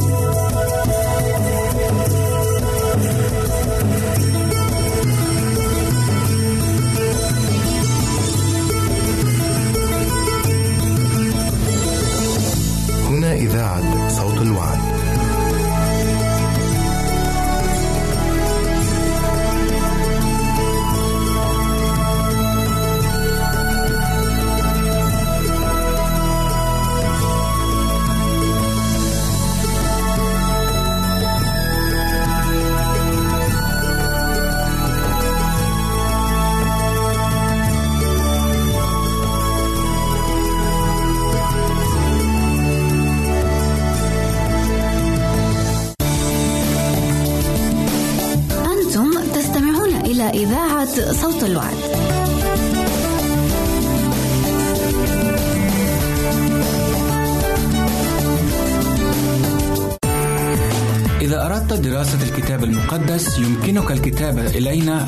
هنا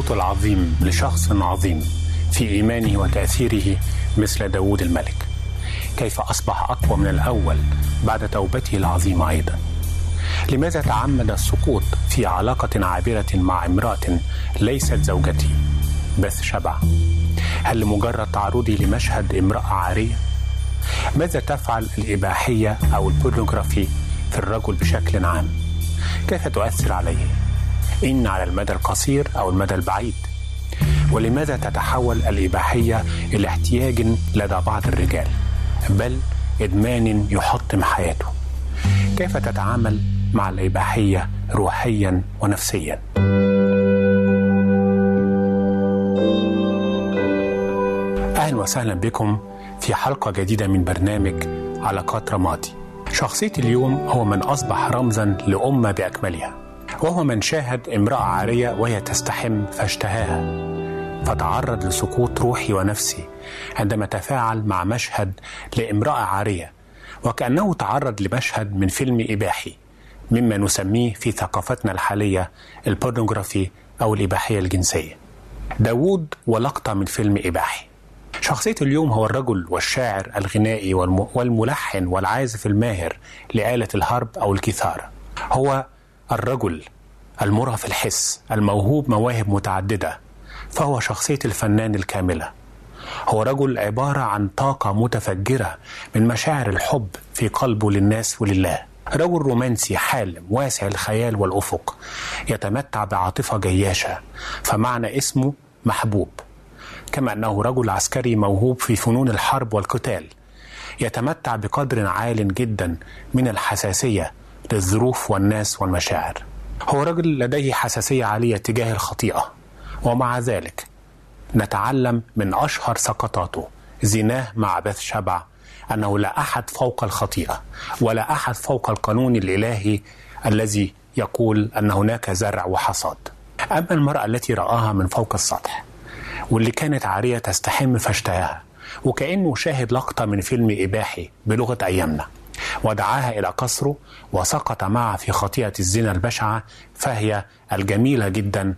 السقوط العظيم لشخص عظيم في إيمانه وتأثيره مثل داوود الملك. كيف أصبح أقوى من الأول بعد توبته العظيمه أيضا؟ لماذا تعمد السقوط في علاقة عابرة مع امرأة ليست زوجتي؟ بث شبع. هل لمجرد تعرضي لمشهد امرأة عارية؟ ماذا تفعل الإباحية أو البورنوغرافي في الرجل بشكل عام؟ كيف تؤثر عليه؟ إن على المدى القصير أو المدى البعيد. ولماذا تتحول الإباحية إلى احتياج لدى بعض الرجال؟ بل إدمان يحطم حياته. كيف تتعامل مع الإباحية روحيا ونفسيا؟ أهلا وسهلا بكم في حلقة جديدة من برنامج علاقات رمادي شخصية اليوم هو من أصبح رمزا لأمة بأكملها. وهو من شاهد امرأة عارية وهي تستحم فاشتهاها. فتعرض لسقوط روحي ونفسي عندما تفاعل مع مشهد لامرأة عارية وكأنه تعرض لمشهد من فيلم إباحي مما نسميه في ثقافتنا الحالية البورنوغرافي أو الإباحية الجنسية. داوود ولقطة من فيلم إباحي. شخصية اليوم هو الرجل والشاعر الغنائي والم- والملحن والعازف الماهر لآلة الهرب أو الكيثارة هو الرجل المرهف الحس الموهوب مواهب متعددة فهو شخصية الفنان الكاملة. هو رجل عبارة عن طاقة متفجرة من مشاعر الحب في قلبه للناس ولله. رجل رومانسي حالم واسع الخيال والأفق يتمتع بعاطفة جياشة فمعنى اسمه محبوب. كما أنه رجل عسكري موهوب في فنون الحرب والقتال يتمتع بقدر عال جدا من الحساسية للظروف والناس والمشاعر. هو رجل لديه حساسية عالية تجاه الخطيئة ومع ذلك نتعلم من أشهر سقطاته زناه مع بث شبع أنه لا أحد فوق الخطيئة ولا أحد فوق القانون الإلهي الذي يقول أن هناك زرع وحصاد. أما المرأة التي رآها من فوق السطح واللي كانت عارية تستحم فاشتهاها وكأنه شاهد لقطة من فيلم إباحي بلغة أيامنا. ودعاها إلى قصره وسقط معها في خطيئة الزنا البشعة فهي الجميلة جدا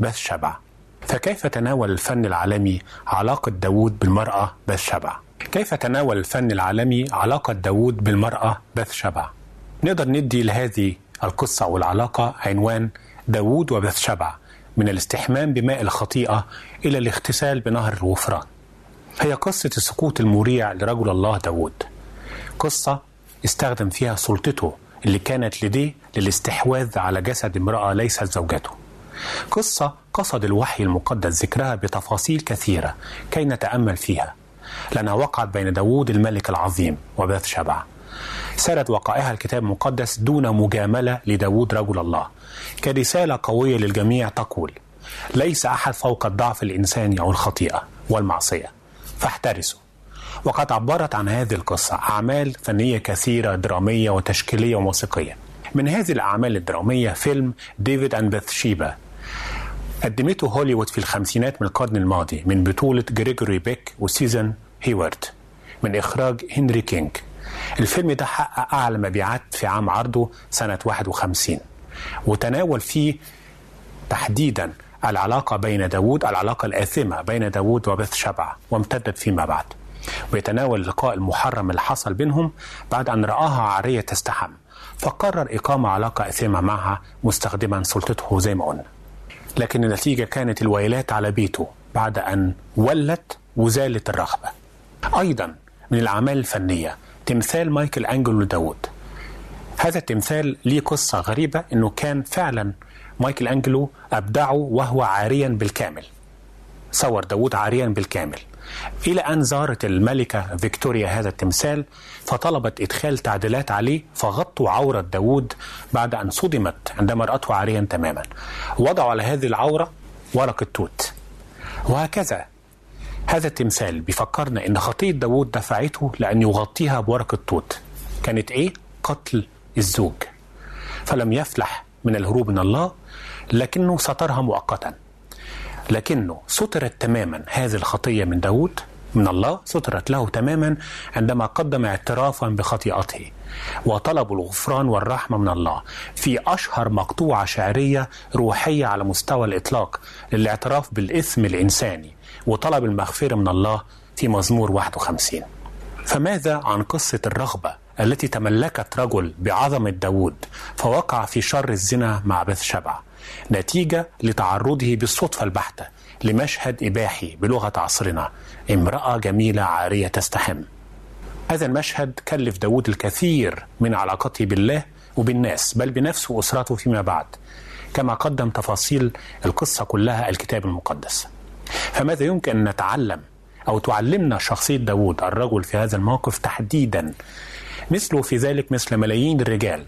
بث شبع فكيف تناول الفن العالمي علاقة داوود بالمرأة بث شبع كيف تناول الفن العالمي علاقة داوود بالمرأة بث شبع نقدر ندي لهذه القصة والعلاقة عنوان داوود وبث شبع من الاستحمام بماء الخطيئة إلى الاغتسال بنهر الغفران هي قصة السقوط المريع لرجل الله داود قصة استخدم فيها سلطته اللي كانت لديه للاستحواذ على جسد امرأة ليست زوجته. قصة قصد الوحي المقدس ذكرها بتفاصيل كثيرة كي نتأمل فيها. لأنها وقعت بين داوود الملك العظيم وبث شبع. سرد وقائها الكتاب المقدس دون مجاملة لداود رجل الله. كرسالة قوية للجميع تقول ليس أحد فوق الضعف الإنساني أو الخطيئة والمعصية. فاحترسوا. وقد عبرت عن هذه القصة أعمال فنية كثيرة درامية وتشكيلية وموسيقية. من هذه الأعمال الدرامية فيلم ديفيد أند بثشيبا قدمته هوليوود في الخمسينات من القرن الماضي من بطولة جريجوري بيك وسوزان هيوارد من إخراج هنري كينج. الفيلم ده حقق أعلى مبيعات في عام عرضه سنة 51 وتناول فيه تحديدا العلاقة بين داود العلاقة الآثمة بين داود وبث شبع وامتدت فيما بعد. ويتناول اللقاء المحرم اللي حصل بينهم بعد أن رآها عارية تستحم فقرر إقامة علاقة آثمة معها مستخدما سلطته زي ما قلنا. لكن النتيجة كانت الويلات على بيته بعد أن ولت وزالت الرغبة. أيضا من الأعمال الفنية تمثال مايكل أنجلو لداود هذا التمثال ليه قصة غريبة أنه كان فعلا مايكل أنجلو أبدعه وهو عاريا بالكامل. صور داود عاريا بالكامل. إلى أن زارت الملكة فيكتوريا هذا التمثال فطلبت إدخال تعديلات عليه فغطوا عورة داود بعد أن صدمت عندما رأته عاريا تماما. وضعوا على هذه العورة ورق التوت. وهكذا هذا التمثال بيفكرنا إن خطية داود دفعته لأن يغطيها بورق التوت. كانت إيه؟ قتل الزوج. فلم يفلح من الهروب من الله لكنه سترها مؤقتا. لكنه سترت تماما هذه الخطية من داود من الله سترت له تماما عندما قدم اعترافا بخطيئته. وطلب الغفران والرحمة من الله في أشهر مقطوعة شعرية روحية على مستوى الإطلاق للاعتراف بالإثم الإنساني. وطلب المغفرة من الله في مزمور 51 فماذا عن قصة الرغبة التي تملكت رجل بعظمة داود فوقع في شر الزنا مع بث شبع نتيجة لتعرضه بالصدفة البحتة لمشهد إباحي بلغة عصرنا. امرأة جميلة عارية تستحم. هذا المشهد كلف داود الكثير من علاقته بالله وبالناس بل بنفسه وأسرته فيما بعد. كما قدم تفاصيل القصة كلها الكتاب المقدس. فماذا يمكن أن نتعلم أو تعلمنا شخصية داود الرجل في هذا الموقف تحديدا؟ مثله في ذلك مثل ملايين الرجال.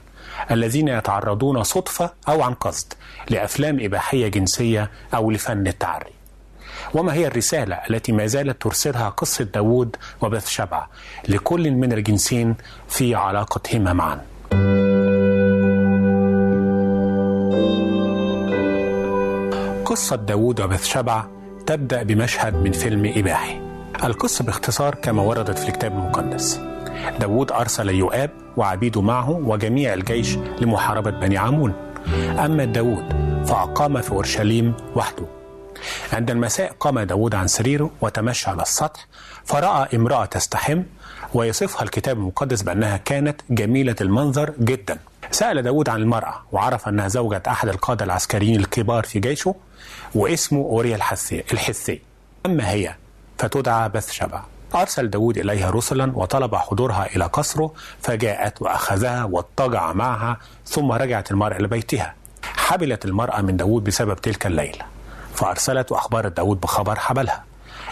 الذين يتعرضون صدفة أو عن قصد لأفلام إباحية جنسية أو لفن التعري. وما هي الرسالة التي ما زالت ترسلها قصة داود وبث شبع لكل من الجنسين في علاقتهما معا؟ قصة داود وبث شبع تبدأ بمشهد من فيلم إباحي. القصة باختصار كما وردت في الكتاب المقدس. داود أرسل يؤاب وعبيده معه وجميع الجيش لمحاربة بني عمون. أما داود فأقام في أورشليم وحده. عند المساء قام داود عن سريره وتمشى على السطح فرأى امرأة تستحم ويصفها الكتاب المقدس بأنها كانت جميلة المنظر جدا. سأل داود عن المرأة وعرف أنها زوجة أحد القادة العسكريين الكبار في جيشه واسمه أوريا الحثي الحثي. أما هي فتدعى بث شبع أرسل داود إليها رسلا وطلب حضورها إلى قصره فجاءت وأخذها واضطجع معها ثم رجعت المرأة إلى بيتها. حبلت المرأة من داود بسبب تلك الليلة فأرسلت وأخبرت داود بخبر حبلها.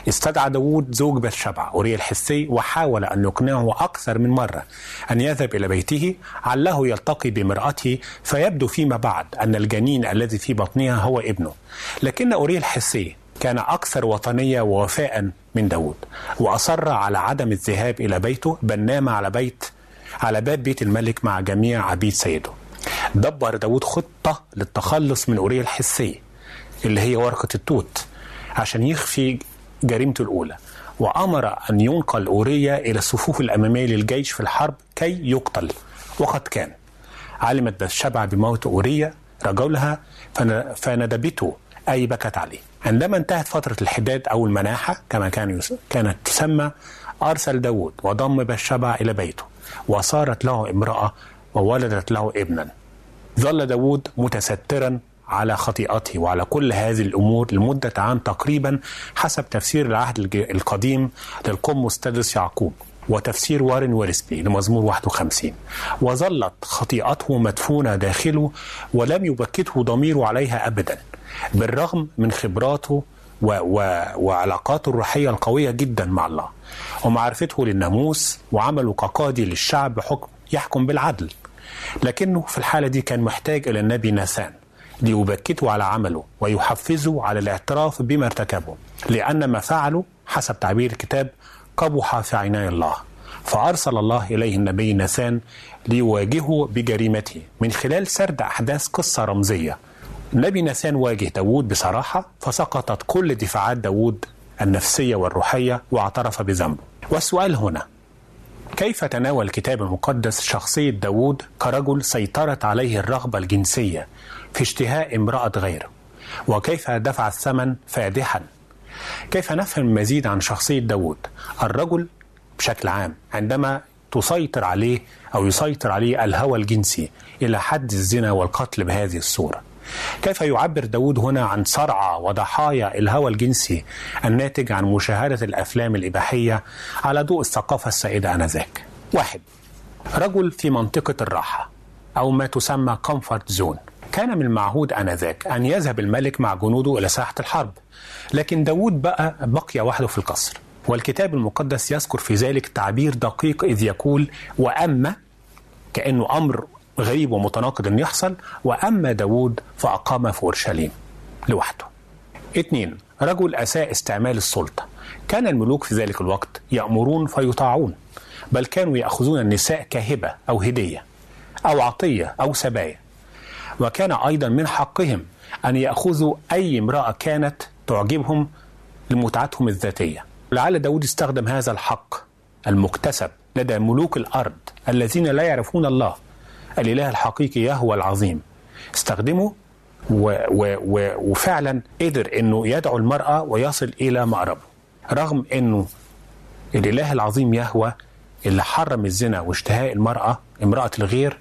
استدعى داود زوج بث شبع أوريا الحسي وحاول أن يقنعه أكثر من مرة أن يذهب إلى بيته عله يلتقي بامرأته فيبدو فيما بعد أن الجنين الذي في بطنها هو ابنه. لكن أوريا الحسي كان أكثر وطنية ووفاء من داود وأصر على عدم الذهاب إلى بيته بل نام على بيت على باب بيت الملك مع جميع عبيد سيده. دبر داود خطة للتخلص من أوريا الحسي اللي هي ورقة التوت عشان يخفي جريمته الأولى. وأمر أن ينقل أوريا إلى الصفوف الأمامية للجيش في الحرب كي يقتل. وقد كان علمت بثشبع بموت أوريا رجلها فندبته أي بكت عليه. عندما انتهت فترة الحداد أو المناحة كما كان كانت تسمى أرسل داود وضم بثشبع إلى بيته وصارت له امرأة وولدت له ابنا. ظل داود متسترا على خطيئته وعلى كل هذه الأمور لمدة عام تقريبا حسب تفسير العهد القديم للقمص تدرس يعقوب وتفسير وارن ويرسبي لمزمور 51 وظلت خطيئته مدفونة داخله ولم يبكته ضميره عليها أبدا. بالرغم من خبراته و و وعلاقاته الروحية القوية جدا مع الله. ومعرفته للناموس وعمله كقاضي للشعب بحكم يحكم بالعدل. لكنه في الحالة دي كان محتاج إلى النبي ناثان ليبكته على عمله ويحفزه على الاعتراف بما ارتكبه لأن ما فعله حسب تعبير الكتاب قبح في عيني الله. فأرسل الله إليه النبي ناثان ليواجهه بجريمته من خلال سرد أحداث قصة رمزية النبي ناثان واجه داود بصراحة فسقطت كل دفاعات داود النفسية والروحية واعترف بذنبه. والسؤال هنا كيف تناول الكتاب المقدس شخصية داود كرجل سيطرت عليه الرغبة الجنسية في اشتهاء امرأة غيره؟ وكيف دفع الثمن فادحا؟ كيف نفهم المزيد عن شخصية داود الرجل بشكل عام عندما تسيطر عليه أو يسيطر عليه الهوى الجنسي إلى حد الزنا والقتل بهذه الصورة. كيف يعبر داود هنا عن صرعى وضحايا الهوى الجنسي الناتج عن مشاهدة الأفلام الإباحية على ضوء الثقافة السائدة آنذاك؟ واحد رجل في منطقة الراحة أو ما تسمى comfort zone كان من المعهود آنذاك أن يذهب الملك مع جنوده إلى ساحة الحرب لكن داود بقى بقي وحده في القصر. والكتاب المقدس يذكر في ذلك تعبير دقيق إذ يقول وأما كأنه أمر غريب ومتناقض أن يحصل. وأما داود فأقام في أورشليم لوحده. اثنين رجل أساء استعمال السلطة. كان الملوك في ذلك الوقت يأمرون فيطاعون بل كانوا يأخذون النساء كهبة أو هدية أو عطية أو سبايا. وكان أيضا من حقهم أن يأخذوا أي امرأة كانت تعجبهم لمتعتهم الذاتية. لعل داود استخدم هذا الحق المكتسب لدى ملوك الأرض الذين لا يعرفون الله. الإله الحقيقي يهوى العظيم. استخدمه و و و وفعلا قدر إنه يدعو المرأة ويصل إلى مأربه. رغم إنه الإله العظيم يهوى اللي حرم الزنا واشتهاء المرأة امرأة الغير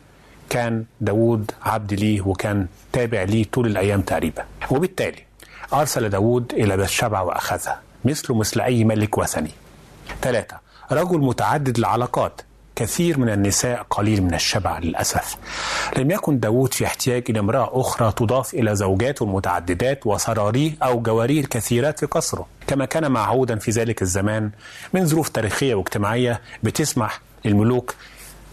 كان داود عبد ليه وكان تابع ليه طول الأيام تقريبا. وبالتالي أرسل داود إلى بثشبع وأخذها مثله مثل أي ملك وثني. ثلاثة رجل متعدد العلاقات. كثير من النساء قليل من الشبع للأسف. لم يكن داود في احتياج إلى امرأة أخرى تضاف إلى زوجاته المتعددات وسراريه أو جواريه الكثيرات في قصره كما كان معهودا في ذلك الزمان من ظروف تاريخية واجتماعية بتسمح للملوك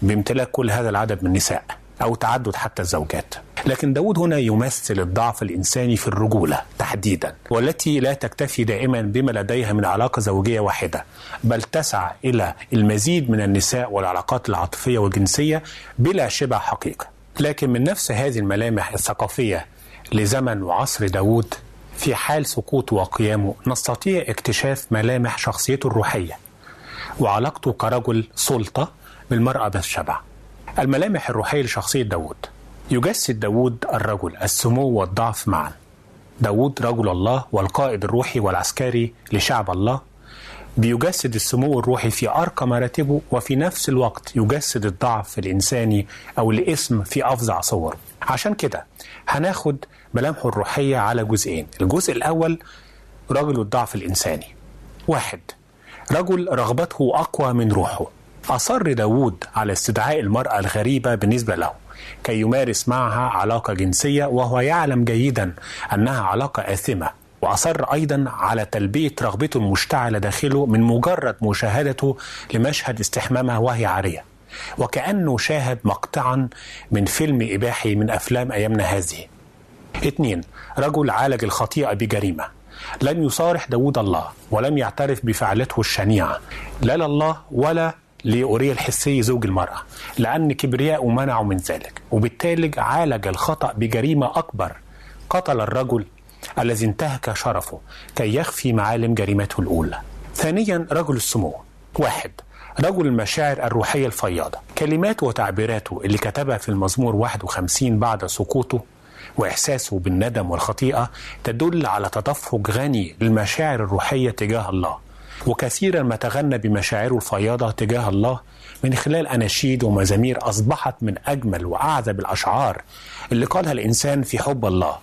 بامتلاك كل هذا العدد من النساء. أو تعدد حتى الزوجات. لكن داود هنا يمثل الضعف الإنساني في الرجولة تحديدا والتي لا تكتفي دائما بما لديها من علاقة زوجية واحدة بل تسعى إلى المزيد من النساء والعلاقات العاطفية والجنسية بلا شبع حقيقة. لكن من نفس هذه الملامح الثقافية لزمن وعصر داود في حال سقوطه وقيامه نستطيع اكتشاف ملامح شخصيته الروحية وعلاقته كرجل سلطة بالمرأة بالشبع. الملامح الروحية لشخصية داود يجسد داود الرجل السمو والضعف معا. داود رجل الله والقائد الروحي والعسكري لشعب الله. بيجسد السمو الروحي في أرقى مراتبه وفي نفس الوقت يجسد الضعف الإنساني أو الإثم في أفظع صوره. عشان كده هناخد ملامحه الروحية على جزئين. الجزء الأول رجل الضعف الإنساني. واحد رجل رغبته أقوى من روحه. أصر داود على استدعاء المرأة الغريبة بالنسبة له كي يمارس معها علاقة جنسية وهو يعلم جيدا أنها علاقة آثمة. وأصر أيضا على تلبية رغبته المشتعلة داخله من مجرد مشاهدته لمشهد استحمامها وهي عارية. وكأنه شاهد مقطعا من فيلم إباحي من أفلام أيامنا هذه. اثنين رجل عالج الخطيئة بجريمة. لم يصارح داود الله ولم يعترف بفعلته الشنيعة. لا لله ولا لأوريا الحسي زوج المرأة لأن كبرياء منعه من ذلك. وبالتالي عالج الخطأ بجريمة أكبر. قتل الرجل الذي انتهك شرفه كي يخفي معالم جريمته الأولى. ثانيا رجل السمو. واحد رجل المشاعر الروحية الفياضة. كلماته وتعبيراته اللي كتبها في المزمور 51 بعد سقوطه وإحساسه بالندم والخطيئة تدل على تدفق غني للمشاعر الروحية تجاه الله. وكثيرا ما تغنى بمشاعره الفياضة تجاه الله. من خلال أناشيد ومزامير أصبحت من أجمل وأعذب الأشعار اللي قالها الإنسان في حب الله.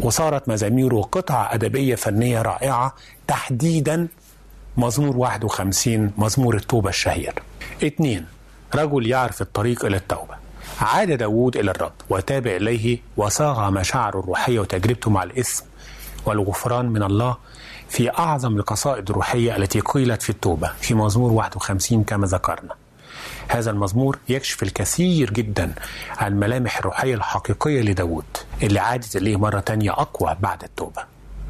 وصارت مزاميره قطعة أدبية فنية رائعة تحديدا مزمور 51 مزمور التوبة الشهير. اثنين رجل يعرف الطريق إلى التوبة. عاد داود إلى الرب وتاب إليه وصاغ مشاعره الروحية وتجربته مع الإثم والغفران من الله في أعظم القصائد الروحية التي قيلت في التوبة في مزمور 51 كما ذكرنا. هذا المزمور يكشف الكثير جدا عن الملامح الروحية الحقيقية لداود اللي عادت إليه مرة تانية أقوى بعد التوبة.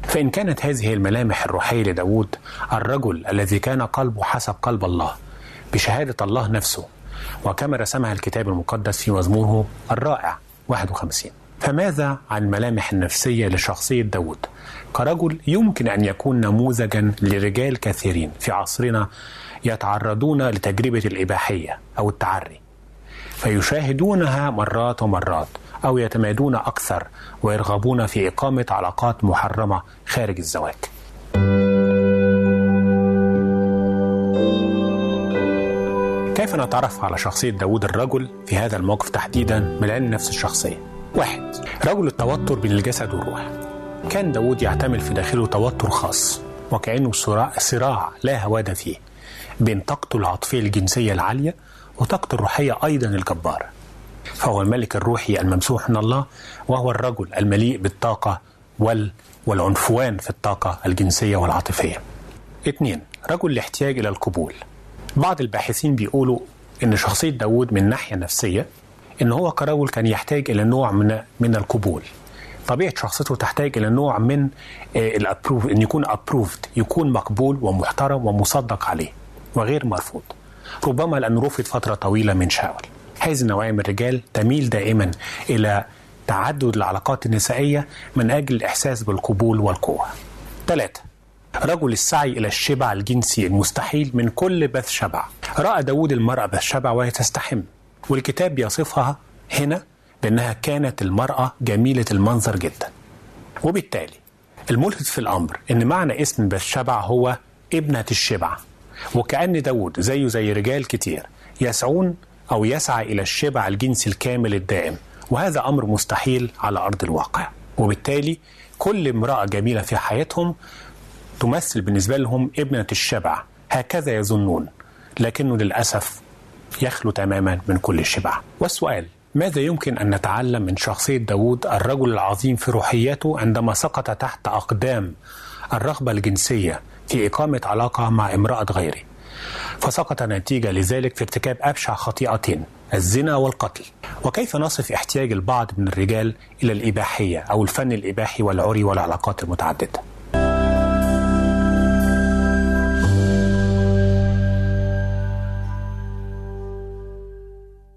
فإن كانت هذه الملامح الروحية لداود الرجل الذي كان قلبه حسب قلب الله بشهادة الله نفسه وكما رسمها الكتاب المقدس في مزموره الرائع 51 فماذا عن الملامح النفسية لشخصية داود كرجل يمكن أن يكون نموذجا لرجال كثيرين في عصرنا يتعرضون لتجربة الإباحية أو التعري فيشاهدونها مرات ومرات أو يتمادون أكثر ويرغبون في إقامة علاقات محرمة خارج الزواج. كيف نتعرف على شخصية داود الرجل في هذا الموقف تحديدا؟ من علم نفس الشخصية؟ واحد رجل التوتر بين الجسد والروح. كان داود يعتمل في داخله توتر خاص وكأنه صراع, صراع لا هواد فيه بين طاقته العاطفية الجنسية العالية وطاقته الروحية أيضا الجبارة. فهو الملك الروحي الممسوح من الله وهو الرجل المليء بالطاقة وال والعنفوان في الطاقة الجنسية والعاطفية. اثنين رجل الاحتياج إلى القبول. بعض الباحثين بيقولوا إن شخصية داود من ناحية نفسية إن هو كرجل كان يحتاج إلى نوع من من القبول. طبيعة شخصيته تحتاج إلى نوع من الابروف إن يكون ابروفد يكون مقبول ومحترم ومصدق عليه وغير مرفوض. ربما لأنه رفض فترة طويلة من شاول. هذه النوعية من الرجال تميل دائما إلى تعدد العلاقات النسائية من أجل الإحساس بالقبول والقوة. ثلاثة رجل السعي إلى الشبع الجنسي المستحيل من كل بث شبع. رأى داود المرأة بث شبع وهي تستحم. والكتاب بيصفها هنا بأنها كانت المرأة جميلة المنظر جدا. وبالتالي الملفت في الأمر أن معنى اسم بث شبع هو ابنة الشبع. وكأن داود زيه زي رجال كتير يسعون أو يسعى إلى الشبع الجنسي الكامل الدائم. وهذا أمر مستحيل على أرض الواقع. وبالتالي كل امرأة جميلة في حياتهم تمثل بالنسبة لهم ابنة الشبع. هكذا يظنون. لكنه للأسف يخلو تماما من كل الشبع. والسؤال ماذا يمكن أن نتعلم من شخصية داود الرجل العظيم في روحيته عندما سقط تحت أقدام الرغبة الجنسية في إقامة علاقة مع امرأة غيره؟ فسقط نتيجة لذلك في ارتكاب أبشع خطيئتين الزنا والقتل. وكيف نصف احتياج البعض من الرجال إلى الإباحية أو الفن الإباحي والعري والعلاقات المتعددة؟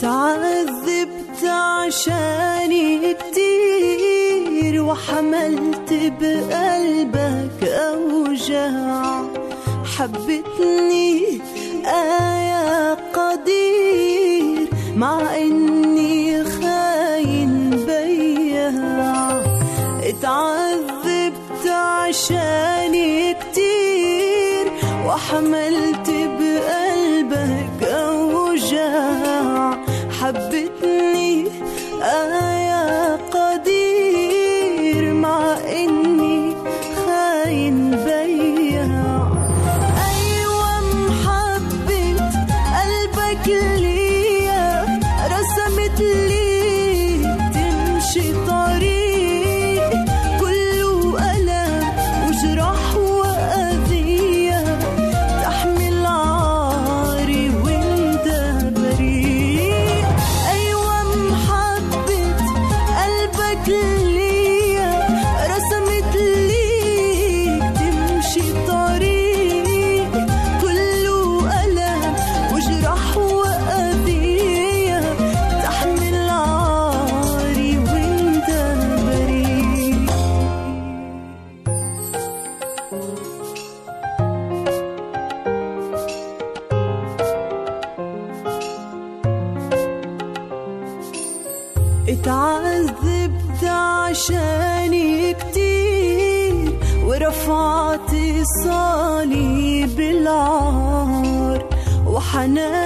اتعذبت عشاني كتير وحملت بقلبك أوجاع حبتني آية قدير مع I know.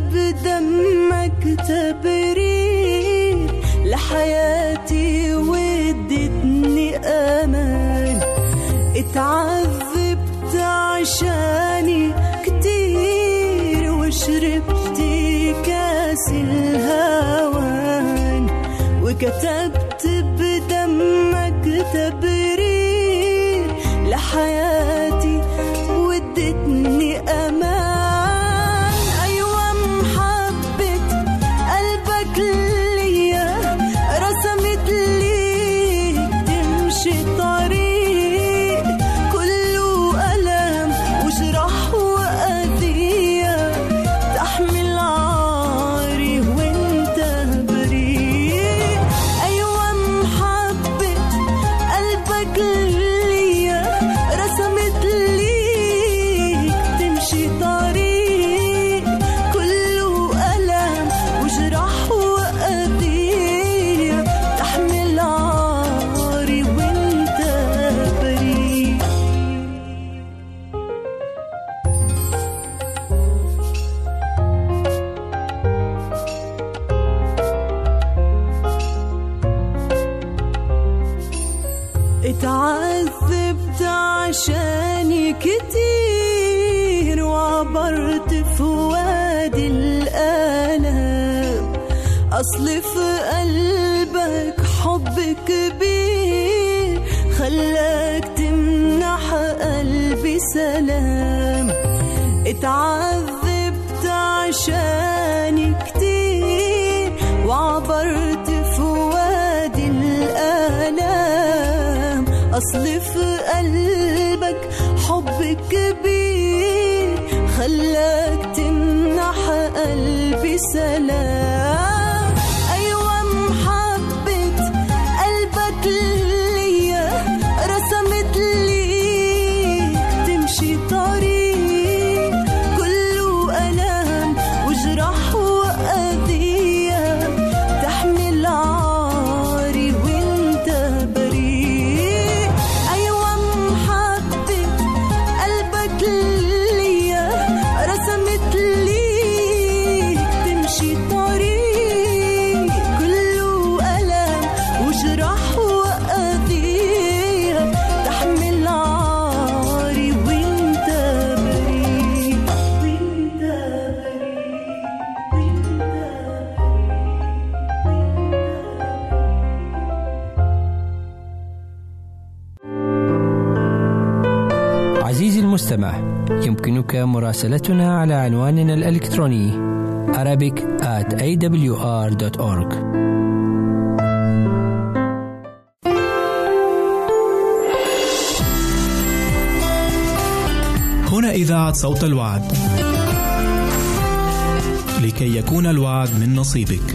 بدمك تبرير لحياتي وادتني أمان. اتعذبت عشاني كتير وشربت كاس الهوان. وكتبت بدمك تبرير لحياتي وادتني أمان. رسالة مراسلتنا على عنواننا الإلكتروني Arabic at awr.org هنا إذاعة صوت الوعد. لكي يكون الوعد من نصيبك.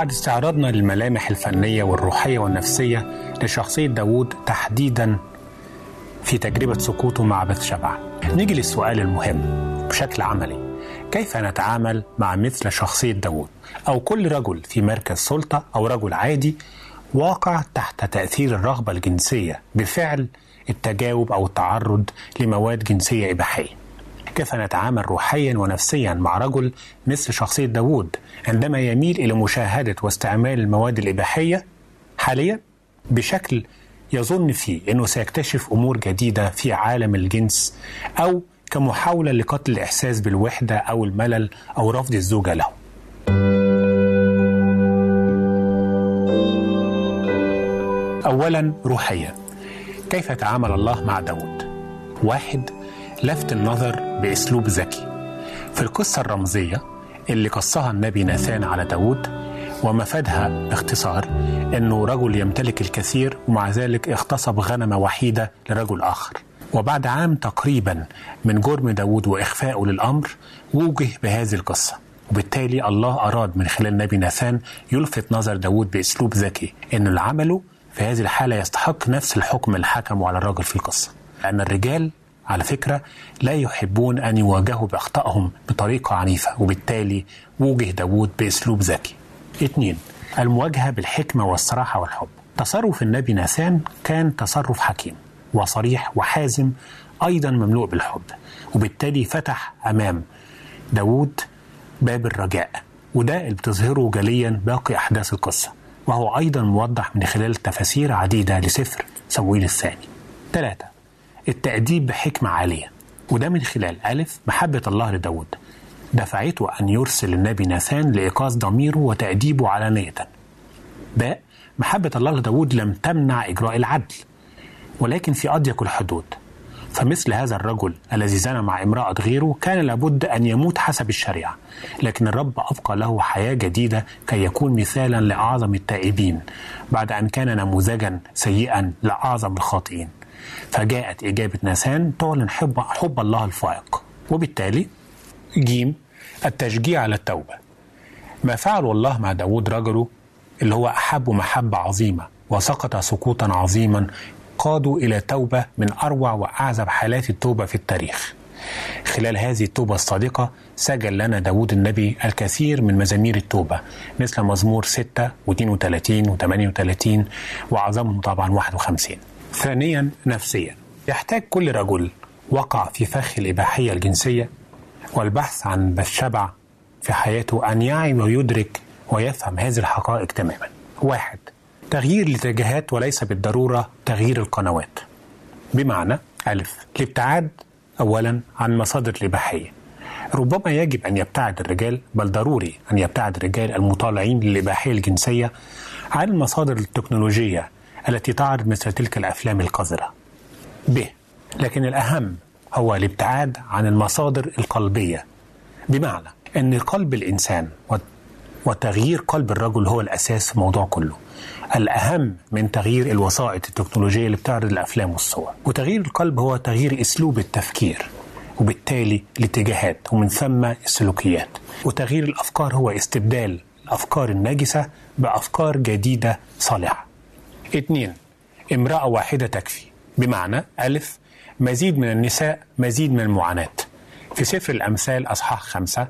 بعد استعراضنا للملامح الفنية والروحية والنفسية لشخصية داوود تحديدا في تجربة سقوطه مع بثشبع نيجي للسؤال المهم بشكل عملي. كيف نتعامل مع مثل شخصية داوود؟ أو كل رجل في مركز سلطة أو رجل عادي واقع تحت تأثير الرغبة الجنسية بفعل التجاوب أو التعرض لمواد جنسية إباحية. كيف نتعامل روحيا ونفسيا مع رجل مثل شخصية داوود عندما يميل إلى مشاهدة واستعمال المواد الإباحية حاليا؟ بشكل يظن فيه أنه سيكتشف أمور جديدة في عالم الجنس أو كمحاولة لقتل الإحساس بالوحدة أو الملل أو رفض الزوجة له. أولا روحيا. كيف تعامل الله مع داود واحد لفت النظر بأسلوب ذكي. في القصة الرمزية اللي قصها النبي ناثان على داود ومفادها باختصار أنه رجل يمتلك الكثير ومع ذلك اغتصب غنمة وحيدة لرجل آخر. وبعد عام تقريبا من جرم داود وإخفائه للأمر وجه بهذه القصة. وبالتالي الله أراد من خلال نبي ناثان يلفت نظر داود بأسلوب ذكي أن اللي عمله في هذه الحالة يستحق نفس الحكم اللي حكمه على الرجل في القصة. لأن الرجال على فكرة لا يحبون أن يواجهوا بأخطائهم بطريقة عنيفة وبالتالي وجه داود بأسلوب ذكي. اثنين المواجهة بالحكمة والصراحة والحب. تصرف النبي ناثان كان تصرف حكيم وصريح وحازم أيضا مملوء بالحب. وبالتالي فتح أمام داود باب الرجاء وده اللي بتظهره جليا باقي أحداث القصة. وهو أيضا موضح من خلال تفاسير عديدة لسفر سمويل الثاني. ثلاثة التأديب بحكمة عالية وده من خلال ألف محبة الله لداود. دفعته أن يرسل النبي ناثان لإيقاظ ضميره وتأديبه علانية. باء محبة الله لداود لم تمنع إجراء العدل ولكن في أضيق الحدود. فمثل هذا الرجل الذي زنى مع امرأة غيره كان لابد أن يموت حسب الشريعة لكن الرب أبقى له حياة جديدة كي يكون مثالا لأعظم التائبين بعد أن كان نموذجا سيئا لأعظم الخاطئين. فجاءت إجابة ناثان تعلن حب, حب الله الفائق. وبالتالي جيم التشجيع على التوبة. ما فعله الله مع داود رجله اللي هو أحب محبة عظيمة وسقط سقوطا عظيما قادوا إلى توبة من أروع وأعزب حالات التوبة في التاريخ. خلال هذه التوبة الصادقة سجل لنا داود النبي الكثير من مزامير التوبة مثل مزمور 6 و32 و38 وأعظمهم طبعا 51 ثانيا نفسيا. يحتاج كل رجل وقع في فخ الإباحية الجنسية والبحث عن بالشبع في حياته أن يعي ويدرك ويفهم هذه الحقائق تماما. واحد تغيير الاتجاهات وليس بالضرورة تغيير القنوات. بمعنى ألف الابتعاد أولا عن مصادر الإباحية. ربما يجب أن يبتعد الرجال بل ضروري أن يبتعد الرجال المطالعين للإباحية الجنسية عن المصادر التكنولوجية التي تعرض مثل تلك الأفلام القذرة. ب. لكن الأهم هو الابتعاد عن المصادر القلبية. بمعنى أن قلب الإنسان وتغيير قلب الرجل هو الأساس في الموضوع كله. الأهم من تغيير الوسائط التكنولوجية اللي بتعرض الأفلام والصور. وتغيير القلب هو تغيير أسلوب التفكير وبالتالي الاتجاهات ومن ثم السلوكيات. وتغيير الأفكار هو استبدال الأفكار الناجسة بأفكار جديدة صالحة. اثنين امرأة واحدة تكفي. بمعنى ألف مزيد من النساء مزيد من المعاناة. في سفر الأمثال أصحاح خمسة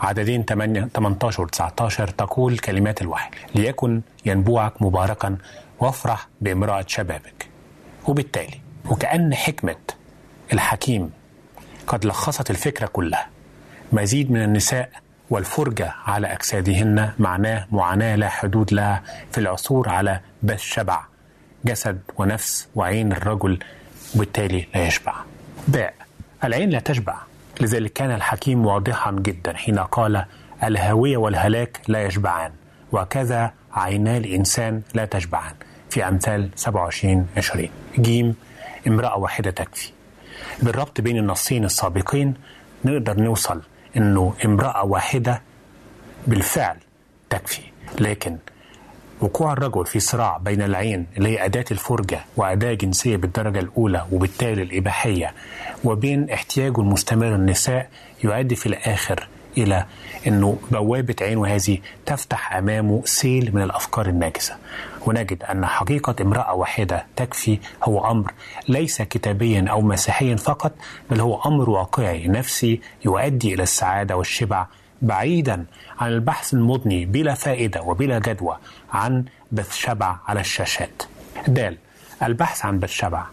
عددين 18 و 19 تقول كلمات الوحي ليكن ينبوعك مباركا وافرح بامرأة شبابك. وبالتالي وكأن حكمة الحكيم قد لخصت الفكرة كلها مزيد من النساء والفرجة على أجسادهن معناه معاناة لا حدود لها في العثور على بس شبع جسد ونفس وعين الرجل وبالتالي لا يشبع. باء العين لا تشبع. لذلك كان الحكيم واضحا جدا حين قال الهاوية والهلاك لا يشبعان وكذا عينا الإنسان لا تشبعان. في أمثال 27 20 جيم امرأة واحدة تكفي. بالربط بين النصين السابقين نقدر نوصل إنه امرأة واحدة بالفعل تكفي. لكن وقوع الرجل في صراع بين العين اللي هي أداة الفرجة وأداة جنسية بالدرجة الأولى وبالتالي الإباحية وبين احتياجه المستمر النساء يؤدي في الآخر إلى أنه بوابة عينه هذه تفتح أمامه سيل من الأفكار الناجسة. ونجد أن حقيقة امرأة واحدة تكفي هو أمر ليس كتابيا أو مسيحيا فقط بل هو أمر واقعي نفسي يؤدي إلى السعادة والشبع بعيدا عن البحث المضني بلا فائدة وبلا جدوى عن بث شبع على الشاشات. دال البحث عن بث شبع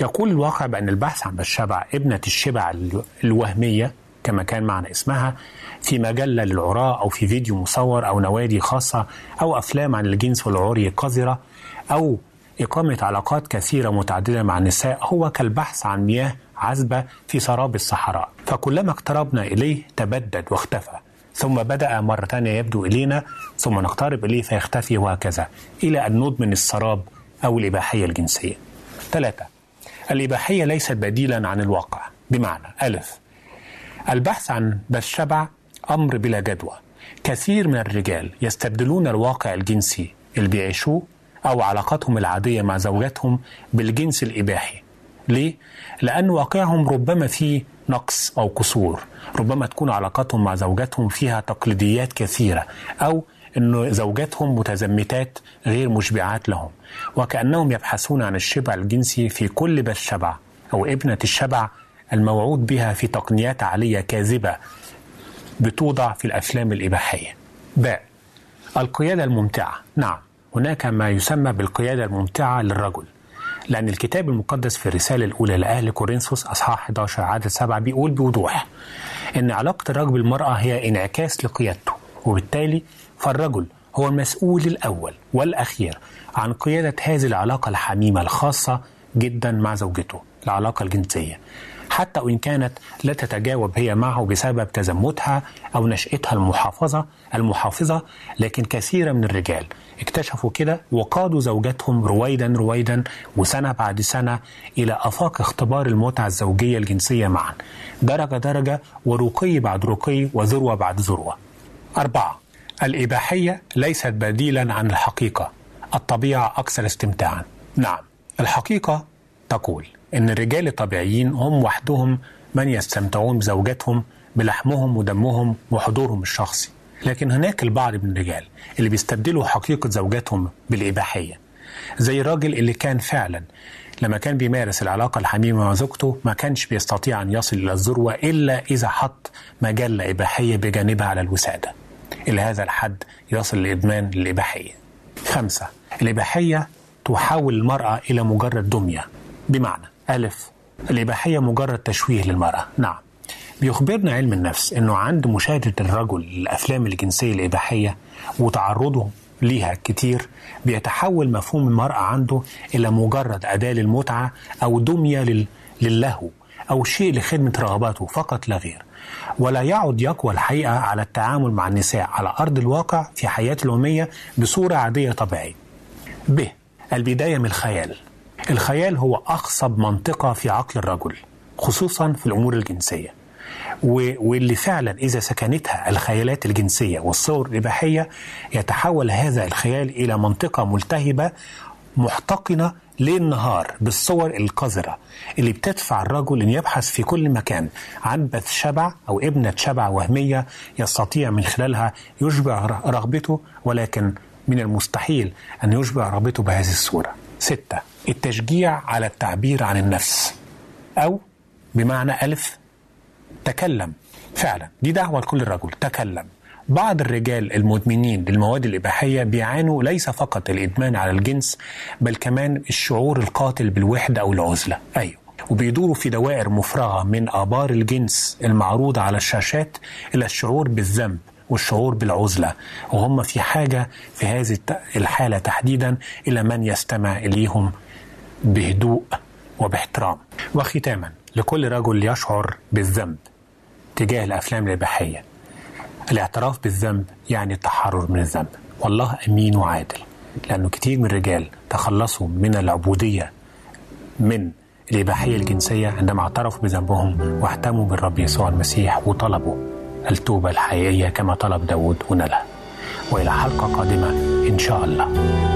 يقول الواقع بأن البحث عن بث شبع ابنة الشبع الوهمية كما كان معنى اسمها في مجلة للعراة أو في فيديو مصور أو نوادي خاصة أو أفلام عن الجنس والعري قذرة أو إقامة علاقات كثيرة متعددة مع النساء هو كالبحث عن مياه عذبة في سراب الصحراء. فكلما اقتربنا إليه تبدد واختفى. ثم بدأ مرة ثانية يبدو إلينا ثم نقترب إليه فيختفي وهكذا. إلى أن ندمن السراب أو الإباحية الجنسية. ثلاثة الإباحية ليست بديلا عن الواقع. بمعنى ألف البحث عن بالشبع أمر بلا جدوى. كثير من الرجال يستبدلون الواقع الجنسي اللي بيعيشوه أو علاقاتهم العادية مع زوجاتهم بالجنس الإباحي. ليه؟ لأن واقعهم ربما فيه نقص أو قصور ربما تكون علاقاتهم مع زوجاتهم فيها تقليديات كثيرة أو أن زوجاتهم متزمتات غير مشبعات لهم. وكأنهم يبحثون عن الشبع الجنسي في كل بث شبع أو ابنة الشبع الموعود بها في تقنيات عالية كاذبة بتوضع في الأفلام الإباحية. باء القيادة الممتعة. نعم هناك ما يسمى بالقيادة الممتعة للرجل لأن الكتاب المقدس في الرسالة الأولى لأهل كورنثوس أصحاح 11 عدد 7 بيقول بوضوح إن علاقة الرجل بالمرأة هي انعكاس لقيادته وبالتالي فالرجل هو المسؤول الأول والأخير عن قيادة هذه العلاقة الحميمة الخاصة جدا مع زوجته العلاقة الجنسية. حتى وإن كانت لا تتجاوب هي معه بسبب تزمتها أو نشأتها المحافظة المحافظة لكن كثير من الرجال اكتشفوا كده وقادوا زوجاتهم رويدا رويدا وسنة بعد سنة إلى آفاق اختبار المتعة الزوجية الجنسية معا. درجة درجة ورقي بعد رقي وذروة بعد ذروة. أربعة الإباحية ليست بديلا عن الحقيقة. الطبيعة أكثر استمتاعا. نعم الحقيقة تقول إن الرجال الطبيعيين هم وحدهم من يستمتعون بزوجاتهم بلحمهم ودمهم وحضورهم الشخصي. لكن هناك البعض من الرجال اللي بيستبدلوا حقيقة زوجاتهم بالإباحية زي الراجل اللي كان فعلا لما كان بيمارس العلاقة الحميمة مع زوجته ما كانش بيستطيع أن يصل إلى الذروة إلا إذا حط مجلة إباحية بجانبها على الوسادة. إلى هذا الحد يصل لإدمان الإباحية خمسة الإباحية تحول المرأة إلى مجرد دمية. بمعنى ألف. الإباحية مجرد تشويه للمرأة. نعم. بيخبرنا علم النفس أنه عند مشاهدة الرجل للأفلام الجنسية الإباحية وتعرضه ليها كتير بيتحول مفهوم المرأة عنده إلى مجرد أداة للمتعة أو دمية لل... للهو أو شيء لخدمة رغباته فقط لا غير. ولا يعد يقوى الحقيقة على التعامل مع النساء على أرض الواقع في حياته اليومية بصورة عادية طبيعية. ب. البداية من الخيال. الخيال هو أخصب منطقة في عقل الرجل خصوصا في الأمور الجنسية. واللي فعلا إذا سكنتها الخيالات الجنسية والصور الإباحية يتحول هذا الخيال إلى منطقة ملتهبة محتقنة ليل نهار بالصور القذرة اللي بتدفع الرجل أن يبحث في كل مكان عن بث شبع أو ابنة شبع وهمية يستطيع من خلالها يشبع رغبته ولكن من المستحيل أن يشبع رغبته بهذه الصورة. ستة التشجيع على التعبير عن النفس أو بمعنى ألف تكلم. فعلا دي دعوة لكل رجل تكلم. بعض الرجال المدمنين للمواد الإباحية بيعانوا ليس فقط الإدمان على الجنس بل كمان الشعور القاتل بالوحدة أو العزلة. أيوه. وبيدوروا في دوائر مفرغة من آبار الجنس المعروضة على الشاشات إلى الشعور بالذنب والشعور بالعزلة. وهم في حاجة في هذه الحالة تحديدا إلى من يستمع إليهم. بهدوء وباحترام. وختاما لكل رجل يشعر بالذنب تجاه الأفلام الإباحية. الاعتراف بالذنب يعني التحرر من الذنب. والله أمين وعادل لأنه كتير من الرجال تخلصوا من العبودية من الإباحية الجنسية عندما اعترفوا بذنبهم واهتموا بالرب يسوع المسيح وطلبوا التوبة الحقيقية كما طلب داود ونالها وإلى حلقة قادمة إن شاء الله.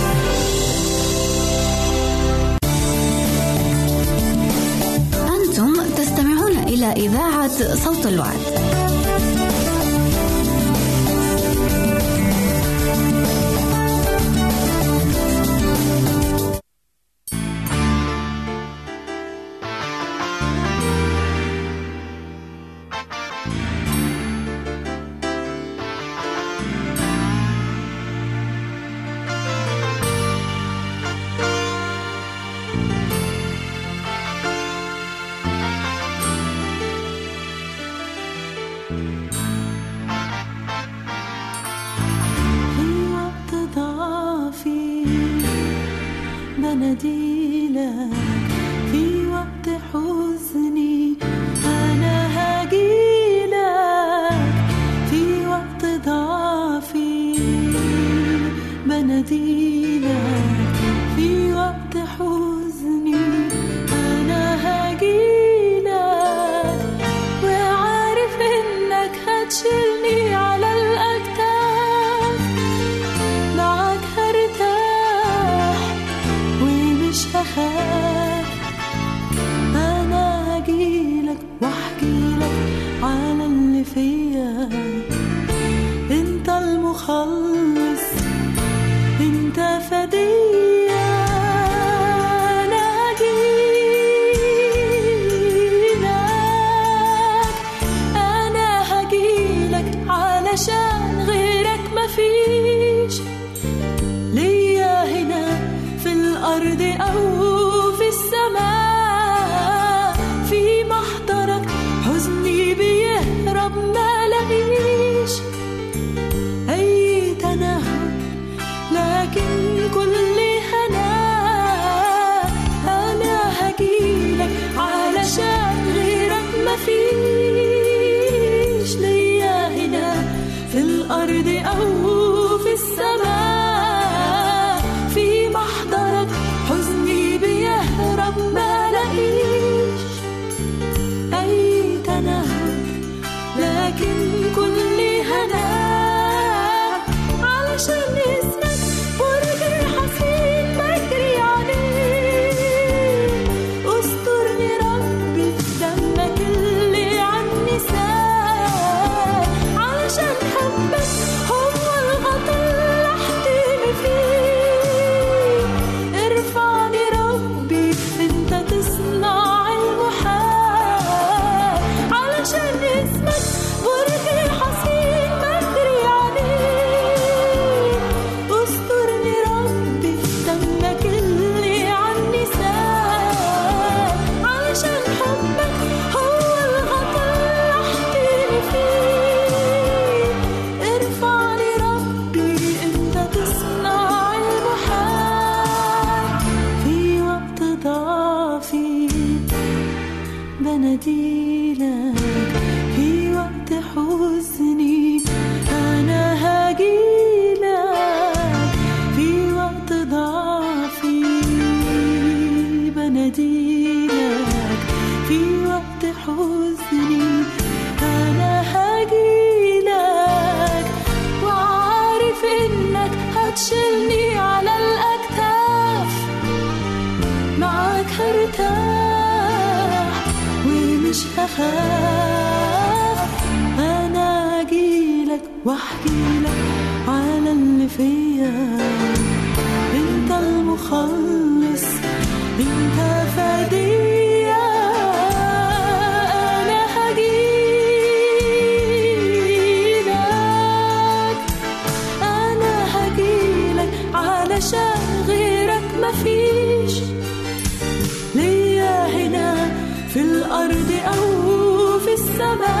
إذاعة صوت الوعد. بناديلك في وقت حزني الأرض أو في السماء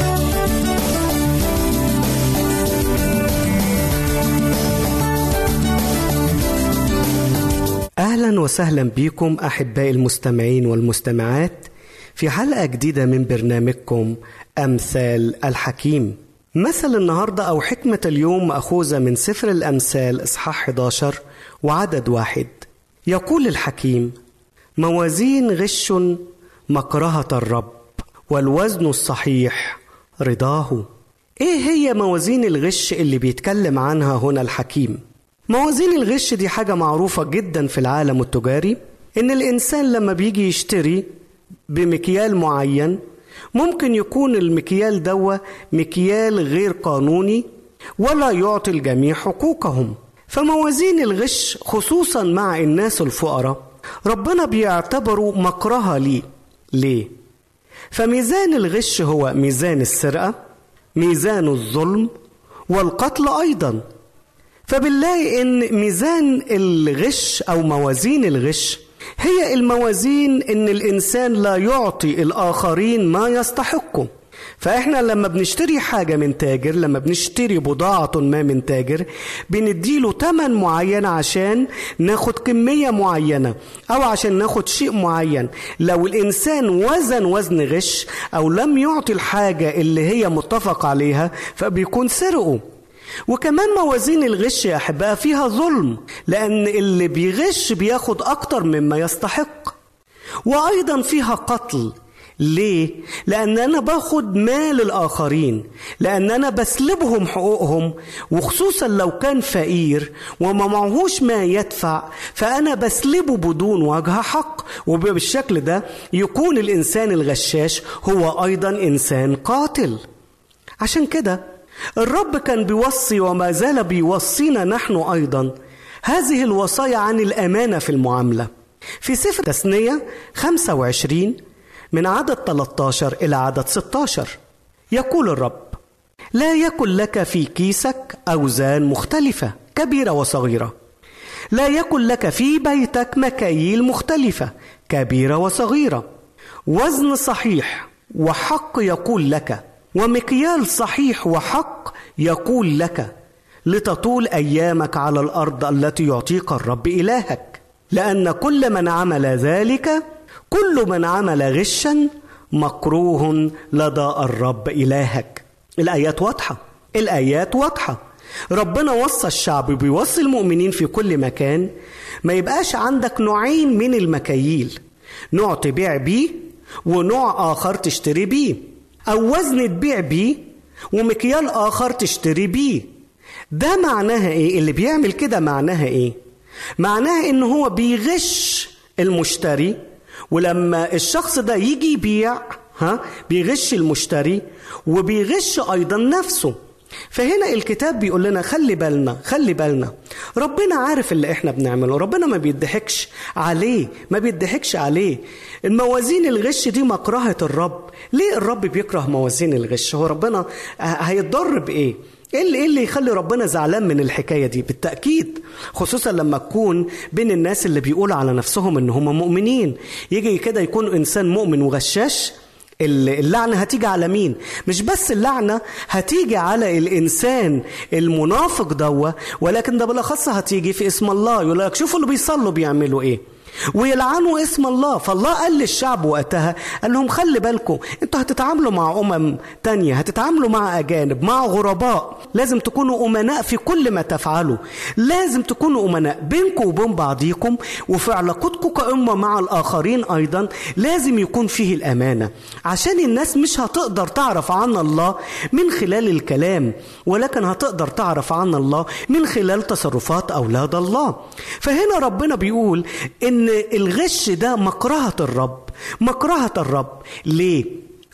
أهلا وسهلا بكم أحبائي المستمعين والمستمعات في حلقة جديدة من برنامجكم أمثال الحكيم. مثل النهاردة أو حكمة اليوم مأخوذة من سفر الأمثال إصحاح 11 وعدد واحد. يقول الحكيم موازين غش مكرهة الرب والوزن الصحيح رضاه. إيه هي موازين الغش اللي بيتكلم عنها هنا الحكيم؟ موازين الغش دي حاجة معروفة جدا في العالم التجاري إن الإنسان لما بيجي يشتري بمكيال معين ممكن يكون المكيال دوا مكيال غير قانوني ولا يعطي الجميع حقوقهم. فموازين الغش خصوصا مع الناس الفقراء ربنا بيعتبره مكرهة ليه؟ ليه؟ فميزان الغش هو ميزان السرقة ميزان الظلم والقتل أيضا. فبنلاقي إن ميزان الغش أو موازين الغش هي الموازين إن الإنسان لا يعطي الآخرين ما يستحقه. فإحنا لما بنشتري حاجة من تاجر لما بنشتري بضاعة ما من تاجر بنديله تمن معين عشان ناخد كمية معينة أو عشان ناخد شيء معين. لو الإنسان وزن وزن غش أو لم يعطي الحاجة اللي هي متفق عليها فبيكون سرقه. وكمان موازين الغش يا أحباء فيها ظلم لأن اللي بيغش بياخد أكتر مما يستحق. وأيضا فيها قتل. ليه؟ لأن أنا باخد مال الآخرين لأن أنا بسلبهم حقوقهم وخصوصا لو كان فقير وما معهوش ما يدفع فأنا بسلبه بدون وجه حق. وبالشكل ده يكون الإنسان الغشاش هو أيضا إنسان قاتل. عشان كده الرب كان بيوصي وما زال بيوصينا نحن أيضا. هذه الوصايا عن الأمانة في المعاملة. في سفر تثنية 25 من عدد 13 إلى عدد 16 يقول الرب لا يكن لك في كيسك أوزان مختلفة كبيرة وصغيرة. لا يكن لك في بيتك مكاييل مختلفة كبيرة وصغيرة. وزن صحيح وحق يقول لك ومكيال صحيح وحق يقول لك لتطول أيامك على الأرض التي يعطيك الرب إلهك. لأن كل من عمل ذلك كل من عمل غشا مكروه لدى الرب إلهك. الآيات واضحة الآيات واضحة. ربنا وصى الشعب بيوصي المؤمنين في كل مكان. ما يبقاش عندك نوعين من المكاييل نوع تبيع بيه ونوع آخر تشتري بيه. أو وزن تبيع بيه ومكيال آخر تشتري بيه. ده معناها إيه؟ اللي بيعمل كده معناها إيه؟ معناها إن هو بيغش المشتري ولما الشخص ده يجي يبيع ها بيغش المشتري وبيغش أيضا نفسه. فهنا الكتاب بيقول لنا خلي بالنا خلي بالنا. ربنا عارف اللي إحنا بنعمله ربنا ما بيضحكش عليه ما بيضحكش عليه. الموازين الغش دي مكرهة الرب. ليه الرب بيكره موازين الغش؟ هو ربنا هيتضر بإيه؟ إيه اللي, إيه اللي يخلي ربنا زعلان من الحكاية دي؟ بالتأكيد خصوصا لما تكون بين الناس اللي بيقولوا على نفسهم إن هم مؤمنين. يجي كده يكون إنسان مؤمن وغشاش اللعنة هتيجي على مين؟ مش بس اللعنة هتيجي على الإنسان المنافق دوا ولكن ده بالأخص هتيجي في اسم الله يقول لك شوفوا اللي بيصلوا بيعملوا إيه ويلعنوا اسم الله. فالله قال للشعب وقتها قال لهم خلي بالكم أنتوا هتتعاملوا مع أمم تانية هتتعاملوا مع أجانب مع غرباء. لازم تكونوا أمناء في كل ما تفعلوا. لازم تكونوا أمناء بينكم وبين بعضيكم وفي علاقتكم كأمة مع الآخرين أيضا لازم يكون فيه الأمانة. عشان الناس مش هتقدر تعرف عن الله من خلال الكلام ولكن هتقدر تعرف عن الله من خلال تصرفات أولاد الله. فهنا ربنا بيقول إن الغش ده مكرهة الرب مكرهة الرب. ليه؟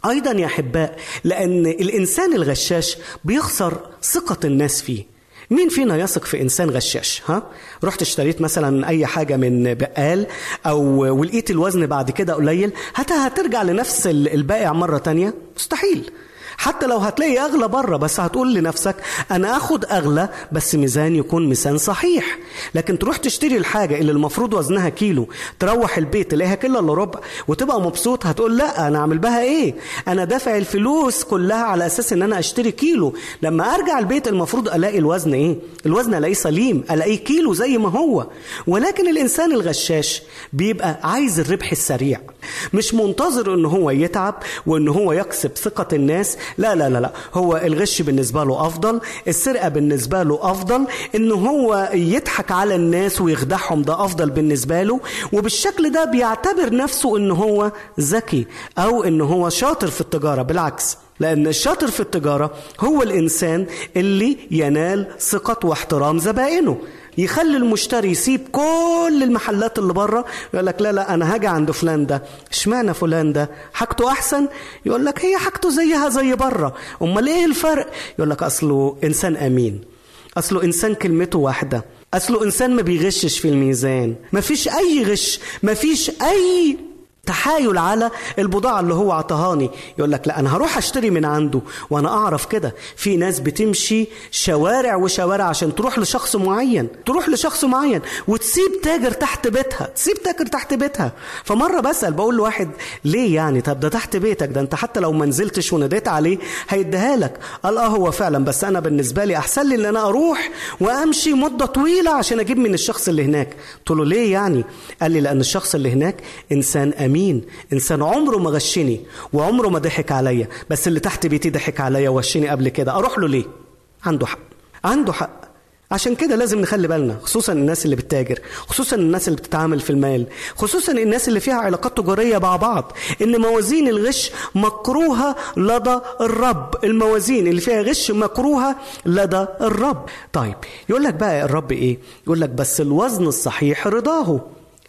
أيضا يا أحباء لأن الإنسان الغشاش بيخسر ثقة الناس فيه. مين فينا يثق في إنسان غشاش؟ ها؟ رحت اشتريت مثلا أي حاجة من بقال أو ولقيت الوزن بعد كده قليل هترجع لنفس البائع مرة تانية؟ مستحيل. حتى لو هتلاقي أغلى بره بس هتقول لنفسك أنا آخد أغلى بس ميزان يكون ميزان صحيح. لكن تروح تشتري الحاجة اللي المفروض وزنها كيلو تروح البيت تلاقيها كيلو إلا ربع وتبقى مبسوط هتقول لا أنا أعمل بها إيه؟ أنا دافع الفلوس كلها على أساس إن أنا أشتري كيلو. لما أرجع البيت المفروض ألاقي الوزن إيه؟ الوزن ألاقيه سليم ألاقيه كيلو زي ما هو. ولكن الإنسان الغشاش بيبقى عايز الربح السريع. مش منتظر إن هو يتعب وإن هو يكسب ثقة الناس لا لا لا لا. هو الغش بالنسبة له أفضل السرقة بالنسبة له أفضل إن هو يضحك على الناس ويخدعهم ده أفضل بالنسبة له. وبالشكل ده بيعتبر نفسه إن هو ذكي أو إن هو شاطر في التجارة. بالعكس لأن الشاطر في التجارة هو الإنسان اللي ينال ثقة واحترام زبائنه. يخلي المشتري يسيب كل المحلات اللي بره يقول لك لا لا أنا هاجي عند فلان ده. إشمعنى فلان ده؟ حاجته أحسن؟ يقول لك هي حاجته زيها زي بره. أمال إيه الفرق؟ يقول لك أصله إنسان أمين. أصله إنسان كلمته واحدة. أصله إنسان ما بيغشش في الميزان. ما فيش أي غش ما فيش أي تحايل على البضاعة اللي هو عطهاني يقول لك لا أنا هروح أشتري من عنده وأنا أعرف كده. في ناس بتمشي شوارع وشوارع عشان تروح لشخص معين تروح لشخص معين وتسيب تاجر تحت بيتها تسيب تاجر تحت بيتها. فمرة بسأل بقول لواحد ليه يعني؟ طب ده تحت بيتك ده أنت حتى لو ما نزلتش وناديت عليه هيديها لك. قال آه هو فعلا بس أنا بالنسبة لي أحسن لي إن أنا أروح وأمشي مدة طويلة عشان أجيب من الشخص اللي هناك. قلت له ليه يعني؟ قال لي لأن الشخص اللي هناك إنسان أمين. إنسان عمره ما غشني وعمره ما ضحك عليا بس اللي تحت بيتي ضحك عليا وغشني قبل كده أروح له ليه؟ عنده حق عنده حق. عشان كده لازم نخلي بالنا خصوصا الناس اللي بتتاجر خصوصا الناس اللي بتتعامل في المال خصوصا الناس اللي فيها علاقات تجارية مع بعض إن موازين الغش مكروهة لدى الرب الموازين اللي فيها غش مكروهة لدى الرب. طيب يقول لك بقى الرب إيه؟ يقول لك بس الوزن الصحيح رضاه.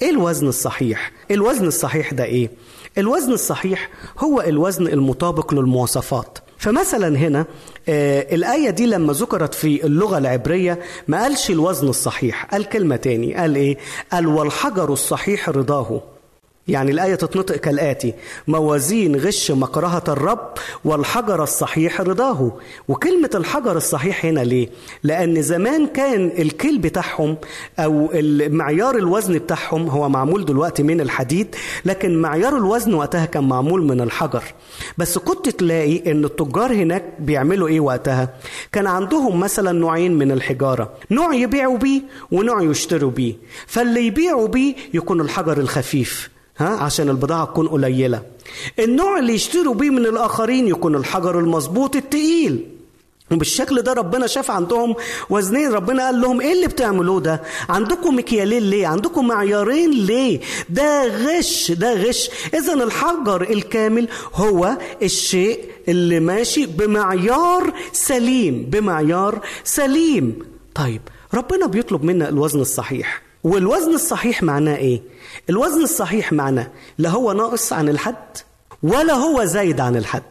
إيه الوزن الصحيح. الوزن الصحيح ده إيه؟ الوزن الصحيح هو الوزن المطابق للمواصفات. فمثلا هنا آه الآية دي لما ذكرت في اللغة العبرية ما قالش الوزن الصحيح قال كلمة تاني قال إيه؟ قال والحجر الصحيح رضاه. يعني الآية تتنطق كالآتي. موازين غش مكرهة الرب والحجر الصحيح رضاه. وكلمة الحجر الصحيح هنا ليه؟ لأن زمان كان الكيل بتاعهم أو معيار الوزن بتاعهم هو معمول دلوقتي من الحديد لكن معيار الوزن وقتها كان معمول من الحجر. بس كنت تلاقي إن التجار هناك بيعملوا إيه وقتها؟ كان عندهم مثلا نوعين من الحجارة. نوع يبيعوا بيه ونوع يشتروا بيه. فاللي يبيعوا بيه يكون الحجر الخفيف. ها؟ عشان البضاعة تكون قليلة. النوع اللي يشتروا بيه من الآخرين يكون الحجر المظبوط التقيل. وبالشكل ده ربنا شاف عندهم وزنين. ربنا قال لهم إيه اللي بتعملوه ده؟ عندكم مكيالين ليه؟ عندكم معيارين ليه؟ ده غش ده غش. اذا الحجر الكامل هو الشيء اللي ماشي بمعيار سليم بمعيار سليم. طيب ربنا بيطلب منا الوزن الصحيح. والوزن الصحيح معناه إيه؟ الوزن الصحيح معناه لا هو ناقص عن الحد ولا هو زايد عن الحد.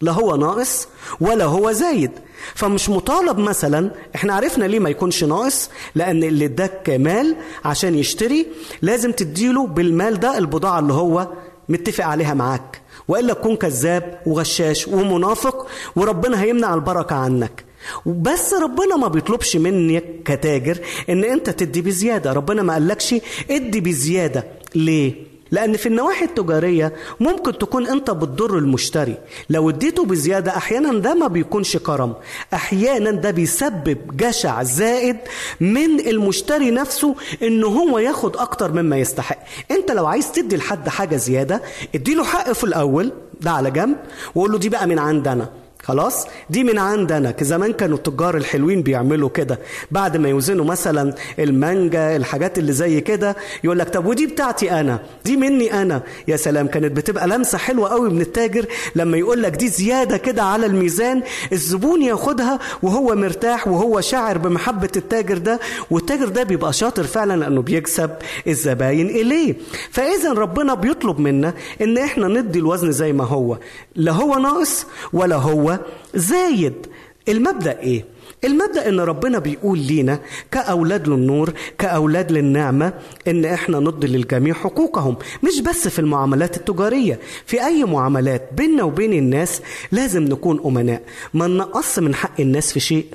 لا هو ناقص ولا هو زايد. فمش مطالب مثلا إحنا عرفنا ليه ما يكونش ناقص؟ لأن اللي اداك مال عشان يشتري لازم تديله بالمال ده البضاعة اللي هو متفق عليها معاك. وإلا تكون كذاب وغشاش ومنافق وربنا هيمنع البركة عنك. بس ربنا ما بيطلبش منك كتاجر إن أنت تدي بزيادة. ربنا ما قالكش ادي بزيادة. ليه؟ لأن في النواحي التجارية ممكن تكون أنت بتضر المشتري. لو اديته بزيادة أحيانا ده ما بيكونش كرم. أحيانا ده بيسبب جشع زائد من المشتري نفسه إن هو ياخد أكتر مما يستحق. أنت لو عايز تدي لحد حاجة زيادة اديله حق في الأول ده على جنب وقول له دي بقى من عندنا. خلاص؟ دي من عندنا زمان كانوا التجار الحلوين بيعملوا كده. بعد ما يوزنوا مثلا المانجا الحاجات اللي زي كده يقول لك طب ودي بتاعتي أنا؟ دي مني أنا؟ يا سلام كانت بتبقى لمسة حلوة قوي من التاجر لما يقول لك دي زيادة كده على الميزان الزبون ياخدها وهو مرتاح وهو شاعر بمحبة التاجر ده والتاجر ده بيبقى شاطر فعلا لأنه بيكسب الزباين إليه. فاذا ربنا بيطلب منا إن إحنا ندي الوزن زي ما هو لا هو ناقص ولا هو زايد. المبدأ إيه؟ المبدأ إن ربنا بيقول لينا كأولاد للنور كأولاد للنعمة إن إحنا ندي للجميع حقوقهم مش بس في المعاملات التجارية. في أي معاملات بيننا وبين الناس لازم نكون أمناء. ما ننقص من حق الناس في شيء.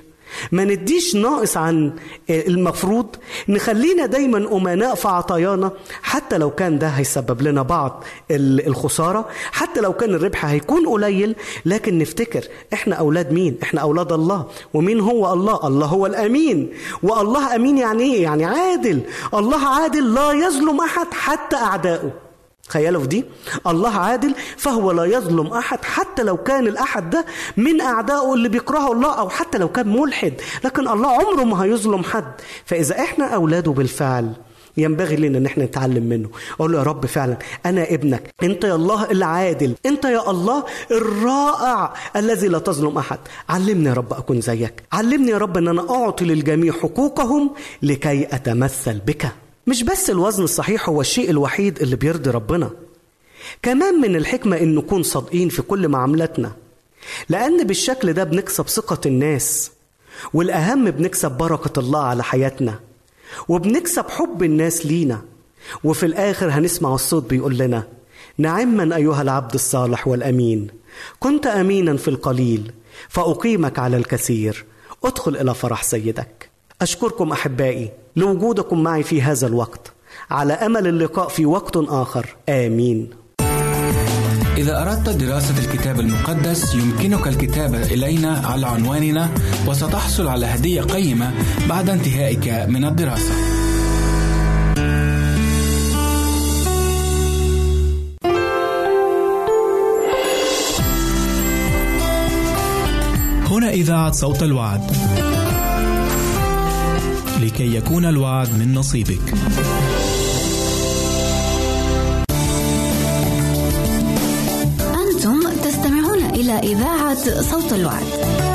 ما نديش ناقص عن المفروض نخلينا دايما أمناء في عطايانا حتى لو كان ده هيسبب لنا بعض الخسارة حتى لو كان الربح هيكون قليل لكن نفتكر إحنا أولاد مين؟ إحنا أولاد الله. ومين هو الله؟ الله هو الأمين. والله أمين يعني إيه؟ يعني عادل. الله عادل لا يظلم أحد حتى أعدائه تخيلوا في دي. الله عادل فهو لا يظلم أحد حتى لو كان الأحد ده من أعدائه اللي بيكرهه الله أو حتى لو كان ملحد. لكن الله عمره ما هيظلم حد. فإذا إحنا أولاده بالفعل ينبغي لنا إن إحنا نتعلم منه. أقول له يا رب فعلا أنا ابنك. أنت يا الله العادل. أنت يا الله الرائع الذي لا تظلم أحد. علمني يا رب أكون زيك. علمني يا رب إن أنا أعطي للجميع حقوقهم لكي أتمثل بك. مش بس الوزن الصحيح هو الشيء الوحيد اللي بيرضي ربنا. كمان من الحكمة إن نكون صادقين في كل معاملاتنا لأن بالشكل ده بنكسب ثقة الناس والأهم بنكسب بركة الله على حياتنا وبنكسب حب الناس لينا. وفي الآخر هنسمع الصوت بيقول لنا نعما أيها العبد الصالح والأمين كنت أمينا في القليل فأقيمك على الكثير ادخل إلى فرح سيدك. أشكركم أحبائي لوجودكم معي في هذا الوقت على أمل اللقاء في وقت آخر آمين إذا أردت دراسة الكتاب المقدس يمكنك الكتابة إلينا على عنواننا وستحصل على هدية قيمة بعد انتهائك من الدراسة. هنا إذاعة صوت الوعد. لكي يكون الوعد من نصيبك. أنتم تستمعون إلى إذاعة صوت الوعد.